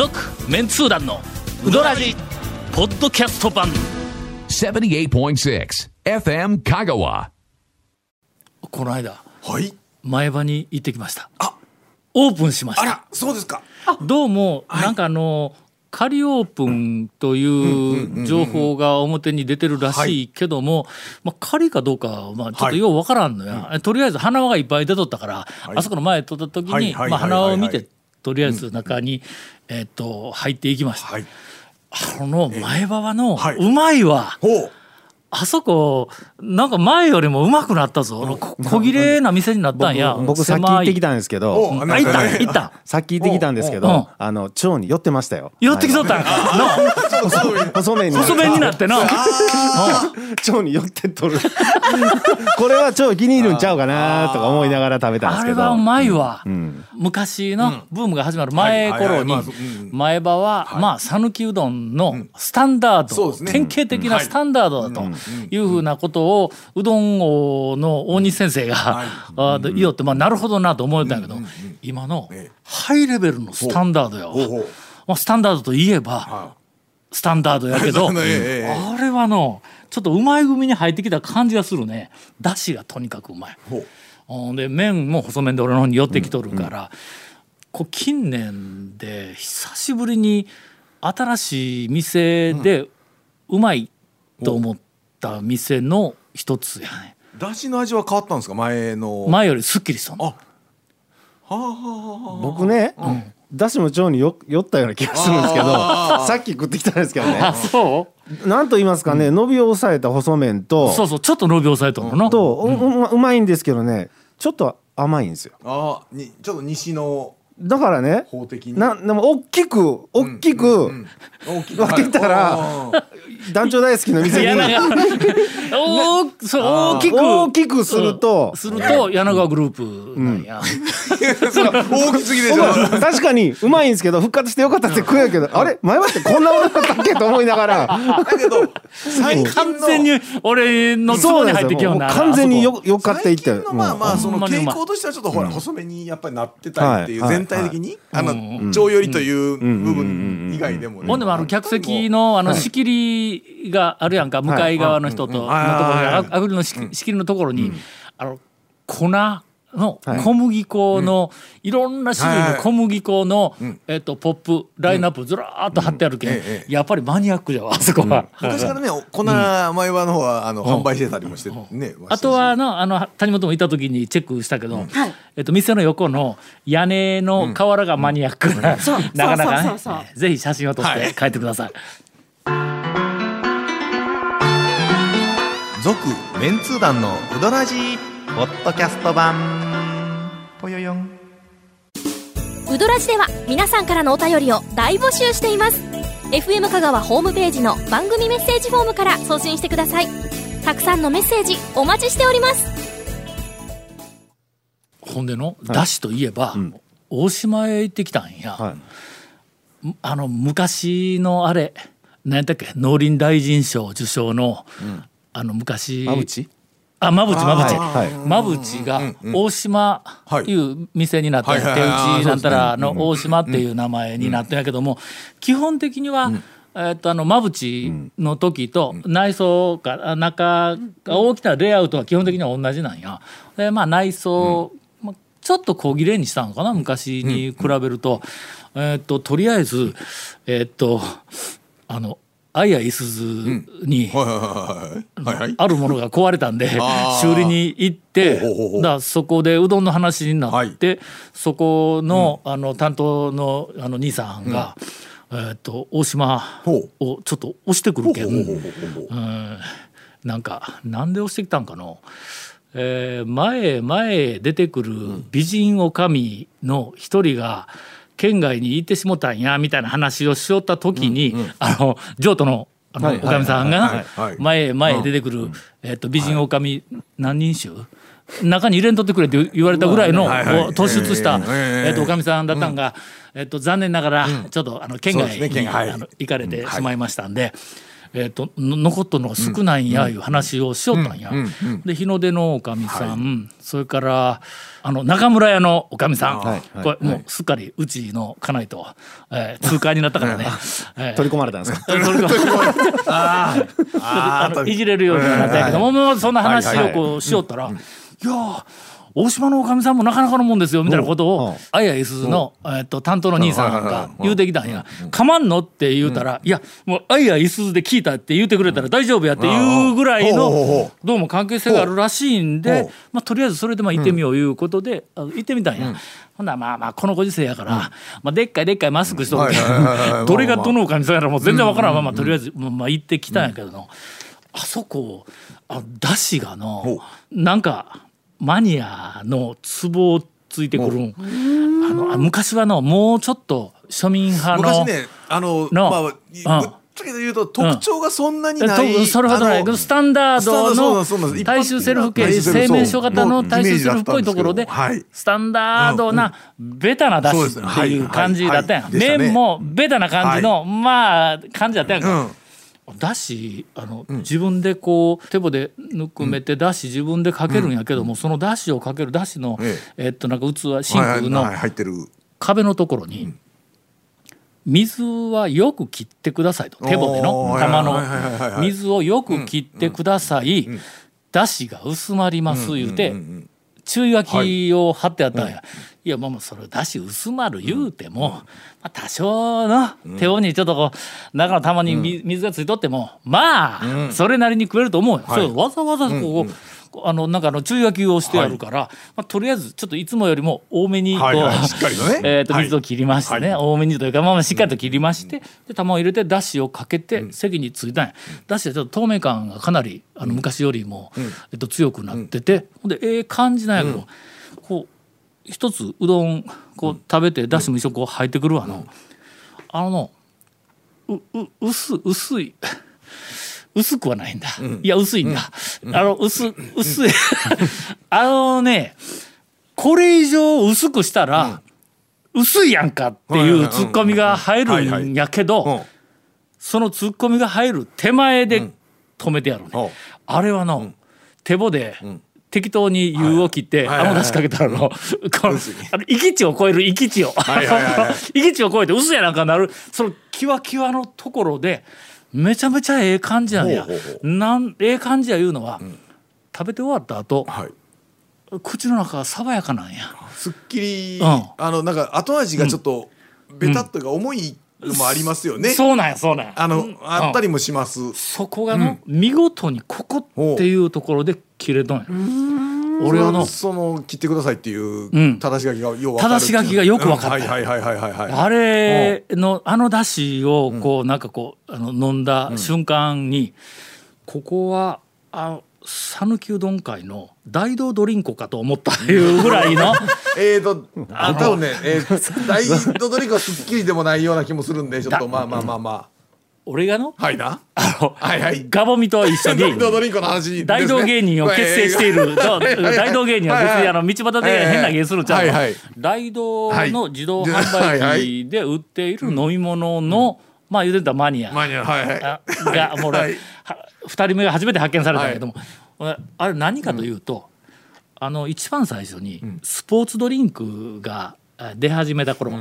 続メンツー団のウドラジポッドキャスト版。78.6 FM Kagawa. この間はい。前場に行ってきました。あ。オープンしました。あらそうですか。どうもなんかあの仮オープンという情報が表に出てるらしいけども、まあ、仮かどうかはまあちょっとようわからんのや、とりあえず花輪がいっぱい出とったから、あそこの前撮った時に、はい。はい。まあ、はい。はい。花輪を見てとりあえず中に、えっと入っていきました。はい。あの前場はの、はい。うまいわ。ほう。あそこなんか前よりもうまくなったぞ。こ小切れな店になったんや。僕さっき行ってきたんですけど。行った行った。さっき行ってきたんですけどあの腸に寄ってましたよ。寄ってきとったんかな細麺に細麺になってな。腸に寄ってとる。これは腸気に入るんちゃうかなとか思いながら食べたんですけど。あれはうまいわ、ん。昔のブームが始まる前頃に前場はまあ讃岐うどんのスタンダード、典型的なスタンダードだというふうなことをうどん王の大西先生が、あー言おって、まあ、なるほどなと思ったんやけど、今のええ。ハイレベルのスタンダードやまあ、スタンダードといえばスタンダードやけど あれはのちょっとうまい組に入ってきた感じがするね。だしがとにかくうまい。ほう。ほんで麺も細麺で俺の方に寄ってきとるから、こう近年で久しぶりに新しい店でうまいと思った店の一つやね。だしの味は変わったんですか？前の。前よりすっきりしとんの。あはあはあはあ。僕ねだしも腸によ寄ったような気がするんですけどさっき食ってきたんですけどね。あそう？なんと言いますかね伸びを抑えた細麺とそうそうちょっと伸び抑えとんの。なとうううまいんですけどねちょっと甘いんですよ。あーにちょっと西のだからね法的に。なでも大きく大きく大き分けたらはい団長大好きの店に。大きく大きくすると。すると。柳川グループ。なんや、大きすぎでしょ。確かにうまいんですけど復活してよかったって食えるけどあれ？前はってこんなものだったっけ？と思いながら。だけど完全に俺のツボに入ってきような。完全によよかっていって。最近のまあまあその傾向としてはちょっとほら細めにやっぱりなってたりっていうはい全体的にあの腸寄りという部分以外でもねほんでもあの客席のあの仕切りがあるやんか向かい側の人とのところアクリルの仕仕切りのところにあの粉の小麦粉のいろんな種類の小麦粉のえっとポップラインナップずらーっと貼ってあるけんええやっぱりマニアックじゃわあそこは。昔からね粉の方はあの販売してたりもしてねあとはのあの谷本もいた時にチェックしたけど、えっと店の横の屋根の瓦がマニアックな、なかなかね。そうそうそうそう。ぜひ写真を撮って帰ってください。続メンツー団のウドラジーポッドキャスト版ぽよよん。ウドラジでは皆さんからのお便りを大募集しています。FM 香川ホームページの番組メッセージフォームから送信してください。たくさんのメッセージお待ちしております。ほんでの、だしといえば、大島へ行ってきたんや、はい。あの昔のあれ何やったっけ？農林大臣賞受賞の、あの昔。まぶち？あ馬淵馬淵馬淵が大島い。う店になって、手打ちなんたらの大島っていう名前になってんやけども基本的には、えっとあの馬淵の時と内装か中が大きなレイアウトは基本的には同じなんや。でまあ内装、まあちょっと小切れにしたのかな昔に比べると、えっととりあえずえっとあのあいやいすずに、あるものが壊れたんで修理に行ってだそこでうどんの話になって、そこの,、あの担当のあの兄さんが、えー、と大島ほをちょっと押してくるけんなんかなんで押してきたんかの、えー前へ前へ出てくる美人女将の一人が県外に行ってしもたんやみたいな話をしよった時に、あの譲渡のあの、はいおかみさんが前へ前へ出てくる、えっと美人女将何人衆？中に入れんとってくれって言われたぐらいの突出した、えとおかみさんだったんが、えっと残念ながらちょっとあの県外にあの行かれてしまいましたんで。えー、との残っとるのが少ないんやいう話をしよったんや。で日の出のおかみさん、それからあの中村屋のおかみさん、はいこれもうすっかりうちの家内と、えー、通過になったからね。え ー取り込まれたんですか？あのいじれるようにはなったけども、もうそんな話をこうしよったら「いやー大島のおかみさんもなかなかのもんですよ」みたいなことうんをあやいすずの、えっと担当の兄さんが言うてきたんや「かまん。の?」って言うたら「いやもうあやいすずで聞いたって言うてくれたら大丈夫や」っていうぐらいのどうも関係性があるらしいんで、まあ、とりあえずそれでまあ行ってみよういうことで、あの行ってみたんや。ほんならまあまあこのご時世やから、まあ、でっかいでっかいマスクしとるけはいはいはいはいどどれがどのおかみさんやらもう全然わからんままとりあえず、まあまあ行ってきたんやけどの、あそこあだしがのなんかマニアのツボをついてくるん。あのあ昔はのもうちょっと庶民派の。昔ねあのの。まあぶっうんちゃけて言うと特徴がそんなにえない、とそれほどないあのスタンダードの大衆セルフ系一般的な製麺所型の大衆セルフっぽいところではい。スタンダードなベタなだしそうですね。っていう感じだったやん。麺もベタな感じのまあ感じだったやんか。うんだしあの、自分でこう手棒でぬくめてだし自分でかけるんやけども、そのだしをかけるだしの、ええ。っとなんか器シンはいはいクのはい入ってる。壁のところに、水はよく切ってくださいと手棒での玉の。水をよく切ってください、だしが薄まります言うて、注意書きを貼ってあったんや、いやまあまあそれだし薄まる言うても、まあ、多少の手をにちょっとこう中の玉にみ水がついとってもまあそれなりに食えると思うよ、それわざわざこう、あのなんかあの注意書きをしてあるから、まあ、とりあえずちょっといつもよりも多めにこう、はいはいしっかりとね。えーとはい。水を切りましてね、多めにというかまあまあしっかりと切りまして、で玉を入れてだしをかけて席についたんや、だしはちょっと透明感がかなりあの昔よりも、えっと、強くなってて、ほんでええ感じなんやけど、こう一つうどんこう食べてだしも一緒にこう入ってくるわの、あのうう薄い薄い。薄くはないんだ、いや薄いんだ、あの薄薄い。あのねこれ以上薄くしたら、薄いやんかっていうツッコミが入るんやけど、うんそのツッコミが入る手前で止めてやるね、ほうあれはの、手棒で、適当に湯を切って、はいあの出しかけたらの、このあの域地を超える域地を、いはいはい。を超えて薄やなんかなるそのキワキワのところでめちゃめちゃええ感じや。ほうほうほなんええ感じやいうのは、食べて終わった後はい。口の中が爽やかなんや。すっきり、うん。あのなんか後味がちょっとベタっというか重いのもありますよね、そうなんやそうなんや。あの、うん。あったりもします、そこがの、見事にここっていうところで切れとんや。俺はのその切ってくださいっていううん。正し書きがよう分かる正し書きがよく分かった。うん。はいはいはいはいはい。はいあれのあのだしをこうなんかこうあの飲んだ瞬間にここはあ讃岐うどん会の大道ドリンコかと思ったいうぐらいの えーとあ多分ね、えー、大ドドリンクはすっきりでもないような気もするんでちょっとまあまあまあま俺がの？あはいな？あのはいはい。ガボミと一緒に。大道芸人を結成している、大道芸人は別にあの道端で変な芸するんちゃうの、は大道の自動販売機で売っている飲み物の、まあ言うてたマニア。マニアはいはい。あがもう俺、はいは二人目が初めて発見されたんだけども、俺あれ何かというと、あの一番最初にスポーツドリンクがあ出始めた頃、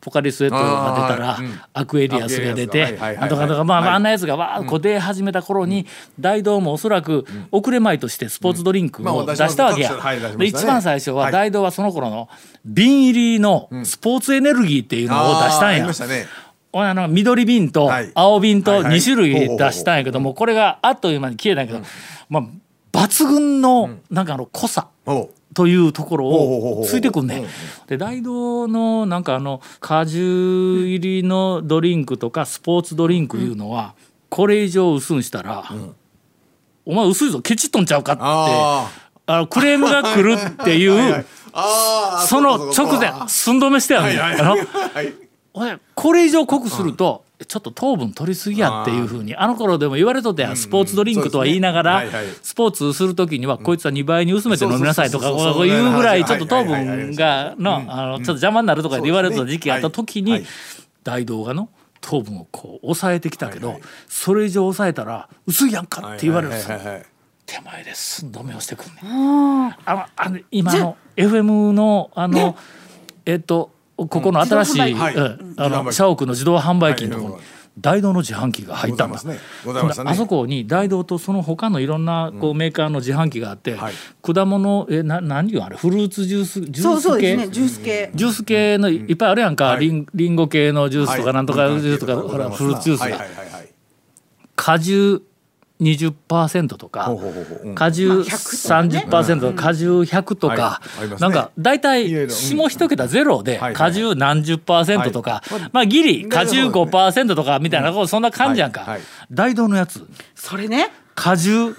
ポカリスエットが出たら、アクエリアスが出てなんとかとかまあ、まあはい。あんなやつがわーこう出始めた頃に、大道もおそらく遅れまいとしてスポーツドリンクをまあ出したわけや。一番最初ははい。大道はその頃の瓶入りのスポーツエネルギーっていうのを出したんやあの緑瓶とはい。青瓶とはいはい。2種類出したんやけどもこれがあっという間に消えたんやけど、まあ抜群のなんかあの濃さというところをついてくんねん。で大道のなんかあの果汁入りのドリンクとかスポーツドリンクいうのはこれ以上薄んしたら、お前薄いぞケチっとんちゃうかってああのクレームが来るっていうその直前寸止めしてやるねこれ以上濃くすると、ちょっと糖分取りすぎやっていうふうにあの頃でも言われとったやんスポーツドリンクとは言いながら、そうですね。はいはい。スポーツする時にはこいつは2倍に薄めて飲みなさいとかこういうぐらいちょはいっと糖分がのあのちょっと邪魔になるとかで言われてた時期あった時に大道がの糖分をこう抑えてきたけど、それ以上抑えたら薄いやんかって言われるんですよ。手前で寸止めをしてくんねん。あのあの今の FM のあのえっとここの新しい、うん。あの社屋の自動販売機のところにはい。大道の自販機が入ったんだ。ね。ね。あそこに大道とその他のいろんなこうメーカーの自販機があって、はい。果物えな何言うあれフルーツジュースジュース系？ジュース系。ジュース系のいっぱいあるやんか、はい。リンリンゴ系のジュースとかはい。なんとかジュースとか、ございフルーツジュースが、はい。はい。はい。はい。果汁20%とか果汁30%とか果汁100とかはい。ありますね。なんか大体下一桁ゼロではい果汁何十パーセントとかまあギリ果汁5%とかみたいなそんな感じやんか。はい。はい。大道のやつ。それね。果汁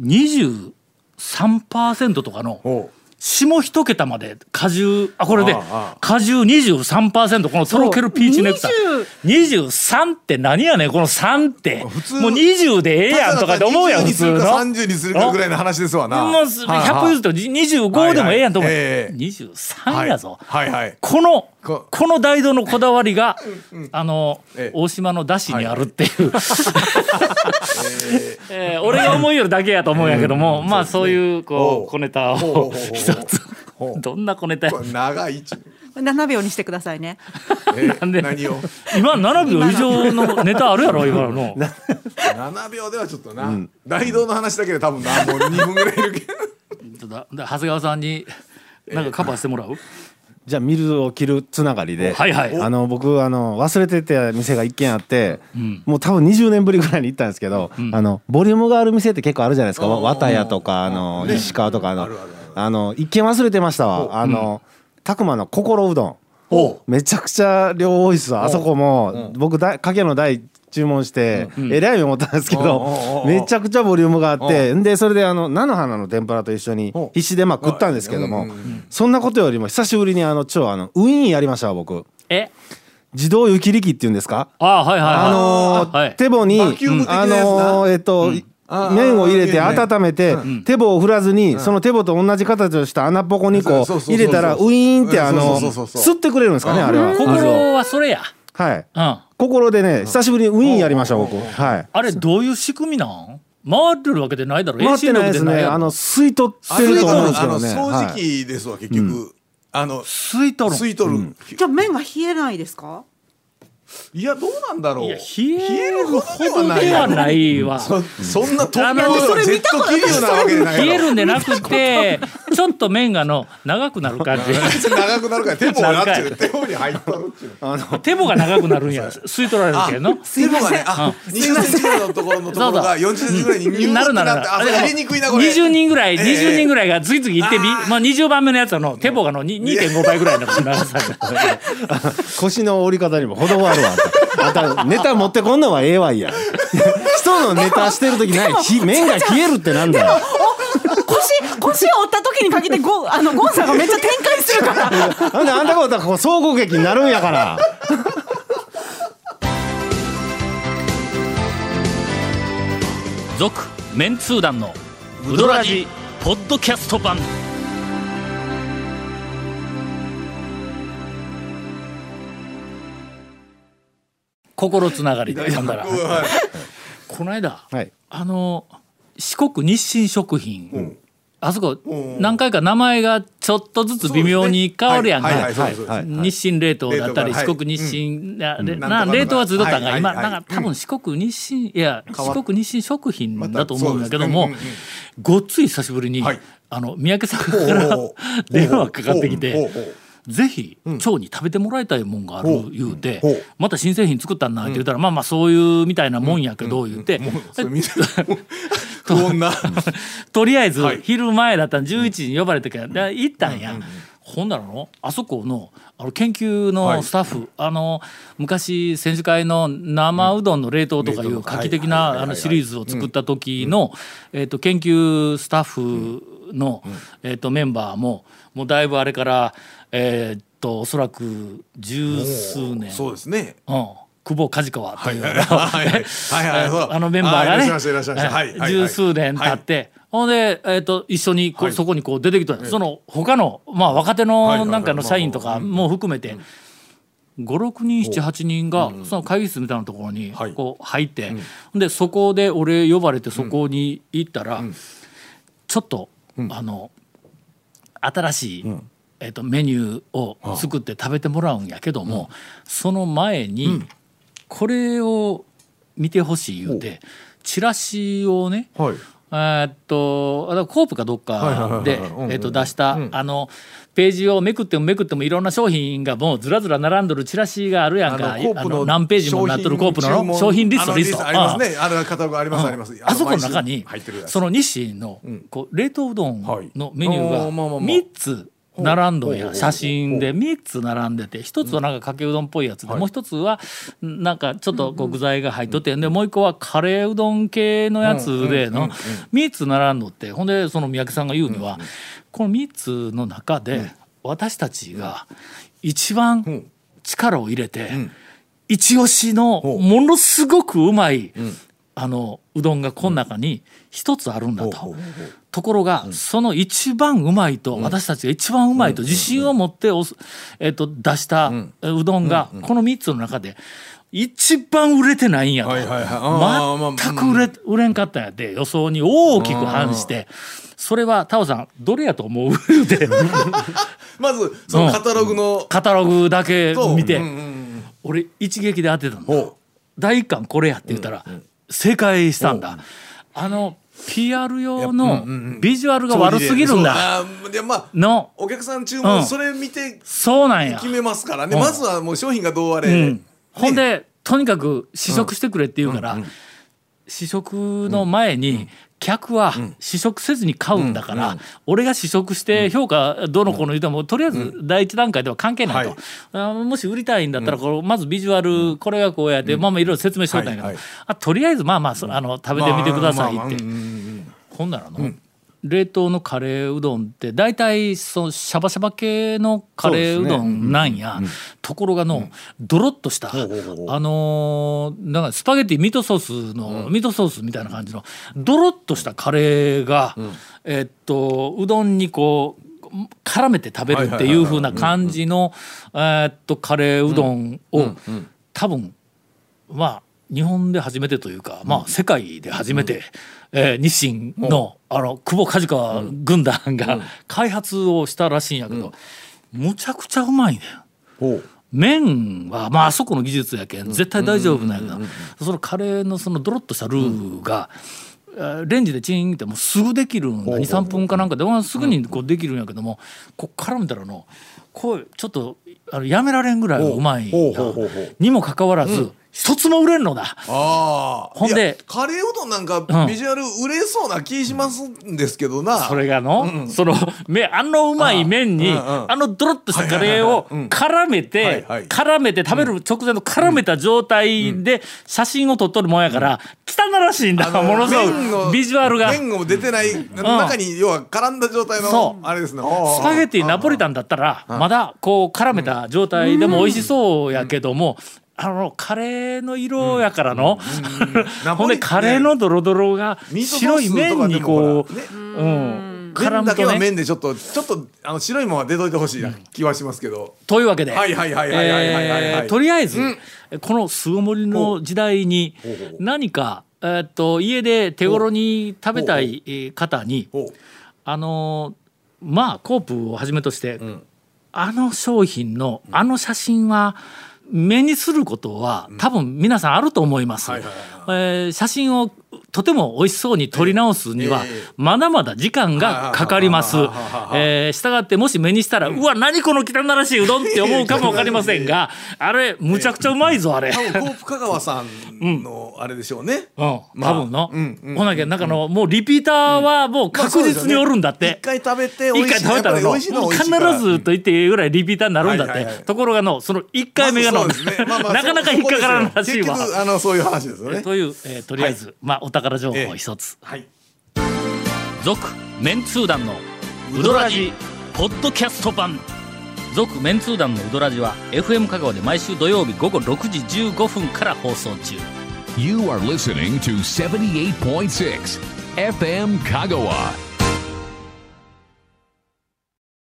23%とかのほ下一桁まで果汁あこれで果汁23%このとろけるピーチネクタイ。23って何やねんこの3って。もう通20でええやんとかって思うやん普通の。30にするかぐらいの話ですわな。もうはい100譲って25でもええやんと思う、はいはい。ええ。23やぞ、はい。はいこのここの大道のこだわりが、あの、ええ。大島のだしにあるっていう、えー 俺が思いよるだけやと思うんやけども、まあそういうこおうう。小ネタを 一つ。どんな小ネタ長い一7秒にしてくださいね。えなんで？何を？今7秒以上のネタあるやろ今の。7秒ではちょっとな。大道の話だけで多分なもう2分ぐらいいるけど。ちょっとだ長谷川さんになんかカバーしてもらう、じゃあミルを切るつながりで、はいはい。あの僕あの忘れてた店が一軒あって、もう多分20年ぶりぐらいに行ったんですけど、あのボリュームがある店って結構あるじゃないですか、わ綿屋とかあの石川とかあのあの一軒忘れてましたわ。あの拓磨の心うどん。お。めちゃくちゃ量多いっすわ。あそこも僕だかけの台注文してえらい目思ったんですけどめちゃくちゃボリュームがあってん。でそれであの菜の花の天ぷらと一緒にお必死でまあ食ったんですけどもそんなことよりも久しぶりにあの超あのウィーンやりましたわ僕。え？自動湯切り器っていうんですか？あはいはいはい。あのーはい。手棒にあのーえっとあー麺を入れて温めて手棒を振らずにその手棒と同じ形をした穴っぽこにこそう入れたらウィーンってあの吸ってくれるんですかねあれは。心はそれや。はい。うん心でね久しぶりにウィーンやりました僕。はい。あれどういう仕組みなん？回ってるわけでないだろ？回ってないですね。あの吸い取ってると思うんですけどね。あの掃除はい。機ですわ結局。あの吸い取る吸い取る。じゃあ麺が冷えないですか？いやどうなんだろう。いや冷えるほ冷えるほどではないわ。そそんな突あの破のジェット気流なわけじゃない冷えるんでなくてちょっと麺がの長くなる感じ。長くなるから 手棒がなってる。手棒に入っとるっていう。手棒が長くなるんや。吸い取られるけどの手棒がね。あ20センチぐらいのところのところが40センチぐらいにニューってなる。なるなってあ入れにくいなこれ。20人ぐらいええ。20人ぐらいが次々行ってみまあ20番目のやつはの手棒がのに2.5倍ぐらいの長さが 腰の折り方にも程があるわあんたネタ持ってこんのはええわいや。人のネタしてる時ない。ひ麺が冷えるってなんだよ。腰腰を折った時にかけてゴあのゴンさんがめっちゃ展開するから。なんであんたことはこう総合劇になるんやから。続メンツー団のウドラジポッドキャスト版心つながりでほんだら。この間はい。あの四国日清食品、あそこ何回か名前がちょっとずつ微妙に変わるやんか、はいはいはい日清冷凍だったり、四国日清、なでなんな冷凍はずっとったんが、今はいはいはい。なんか多分四国日清いや四国日清食品だと思うんだけども、そうですね。ごっつい久しぶりに、はい。あの三宅さんから 電話かかってきてぜひ腸に食べてもらいたいもんがある言うてまた新製品作ったんなって言ったらまあまあそういうみたいなもんやけど言うて とりあえずはい。昼前だったの11時に呼ばれてからで行ったんや。ほんならのあそこのあの研究のスタッフ、あの昔選手会の生うどんの冷凍とかいう画期的はいはい。はい。はい。なあのシリーズを作った時の、えっと研究スタッフの、えっとメンバーももうだいぶあれからえっとおそらく十数年。そうですね。うん、久保梶川という、あのメンバーがね。十数年経って、ほんで、えー、と一緒にこそこにこう出てきた、その他の、まあ、若手のなんかの社員とかも含めて、56人78人がその会議室みたいなところにはい。こう入って、でそこで俺呼ばれてそこに行ったら、ちょっと、あの新しい、えっとメニューを作って食べてもらうんやけども、その前に、これを見てほしい言うてチラシをねはい。えーっとコープかどっかではいうんうん。えーっと出したあのページをめくってもめくってもいろんな商品がもうずらずら並んどるチラシがあるやんか。あの何ページもなっとるコープの商品商品リストリスト。ありますねあるカタログありますあります。あそこの中毎に週入ってるやつ。その日清のこう冷凍うどんのメニューがーまあまあまあ。3つ並んどんや。写真で3つ並んでて1つはなんかかけうどんっぽいやつでもう1つはなんかちょっとこう具材が入っとってでもう1個はカレーうどん系のやつでの3つ並んどってほんでその三宅さんが言うにはこの3つの中で私たちが一番力を入れて一押しのものすごくうまいあのうどんがこの中に一つあるんだと。ところが、その一番うまいと、私たちが一番うまいと自信を持っておす、えっと出したうどんが、この3つの中で一番売れてないんやと、はいはいはい。全く売れ売れんかったんやって予想に大きく反して。それはタオさんどれやと思う？まずそのカタログの。カタログだけ見て、うんうんうん俺一撃で当てたんだ。ほ第一巻これやって言ったら正解したんだ、あの PR 用のビジュアルが悪すぎるんだ。でまあのお客さん注うん。文それ見てそうなんや。決めますからね。うん。まずはもう商品がどうあれ。うん、ほんでとにかく試食してくれって言うから、試食の前に客は試食せずに買うんだから、俺が試食して評価どの子の言うてもとりあえず第一段階では関係ないと、あもし売りたいんだったらこれまずビジュアルこれがこうやって、まあまあいろいろ説明しとったんやけど、あとりあえずまあまあそあの食べてみてくださいって。ほんならの、冷凍のカレーうどんって大体そのシャバシャバ系のカレーうどんなんや、ところがの、ドロッとした、あのーなんかスパゲティミートソースの、ミートソースみたいな感じのドロッとしたカレーが、えっとうどんにこう絡めて食べるっていう風な感じのえっとカレーうどんを、多分まあ日本で初めてというか、まあ世界で初めて、えー日清のあの久保梶川軍団が開発をしたらしいんやけど、むちゃくちゃうまいねん。麺はまああそこの技術やけん絶対大丈夫なんやけどそのカレーのそのドロッとしたルーが、えーレンジでチンってもうすぐできるんだ。23分かなんかで、まあすぐにこうできるんやけどもこっから見たらのこうちょっとあのやめられんぐらいう。まいにもかかわらず、一つも売れんのだ。ああほんでカレーうどんなんかうん。ビジュアル売れそうな気しますんですけどな。それがの、そのめあのうまい麺にあ,、うんうん。のドロッとしたカレーを絡めて、絡めて食べる直前の絡めた状態で写真を撮っとるもんやから、汚らしいんだ、ものすごいビジュアルが。麺も出てない中に要は絡んだ状態のあれですね。スパゲティナポリタンだったらまだこう絡めた状態でも美味しそうやけども、あのカレーの色やからの、ほんでカレーのドロドロが白い麺にこう、うん。絡、は麺でちょっとちょっとあの白いものは出といてほしいな気はしますけど。というわけで。とりあえず、うん、この巣ごもりの時代に何か、えー、っと家で手頃に食べたい方にあのまあコープをはじめとして、うん、あの商品のあの写真は目にすることは多分皆さんあると思います。写真をとても美味しそうに撮り直すにはええ。まだまだ時間がかかります。えたがってもし目にしたら、うわ何この汚らしいうどんって思うかもわかりませんが あれむちゃくちゃうまいぞあれ。多分コープ香川さんのあれでしょうね。うん、まあ。多分の、ほなきゃなんかのもうリピーターはもう確実におるんだって、一回食べて美一回味しい食べたらの必ずと言っていいぐらいリピーターになるんだって、ところがのその1回目がの、なかなか引っかからんらしいわ。結。局あのそういう話ですよね。という、えーとりあえず、まあお宝情報一つ。はい「続、メンツー団のウドラジポッドキャスト版」続メンツー団のウドラジは FM 香川で毎週土曜日午後6時15分から放送中。You are listening to 78.6 FM Kagawa.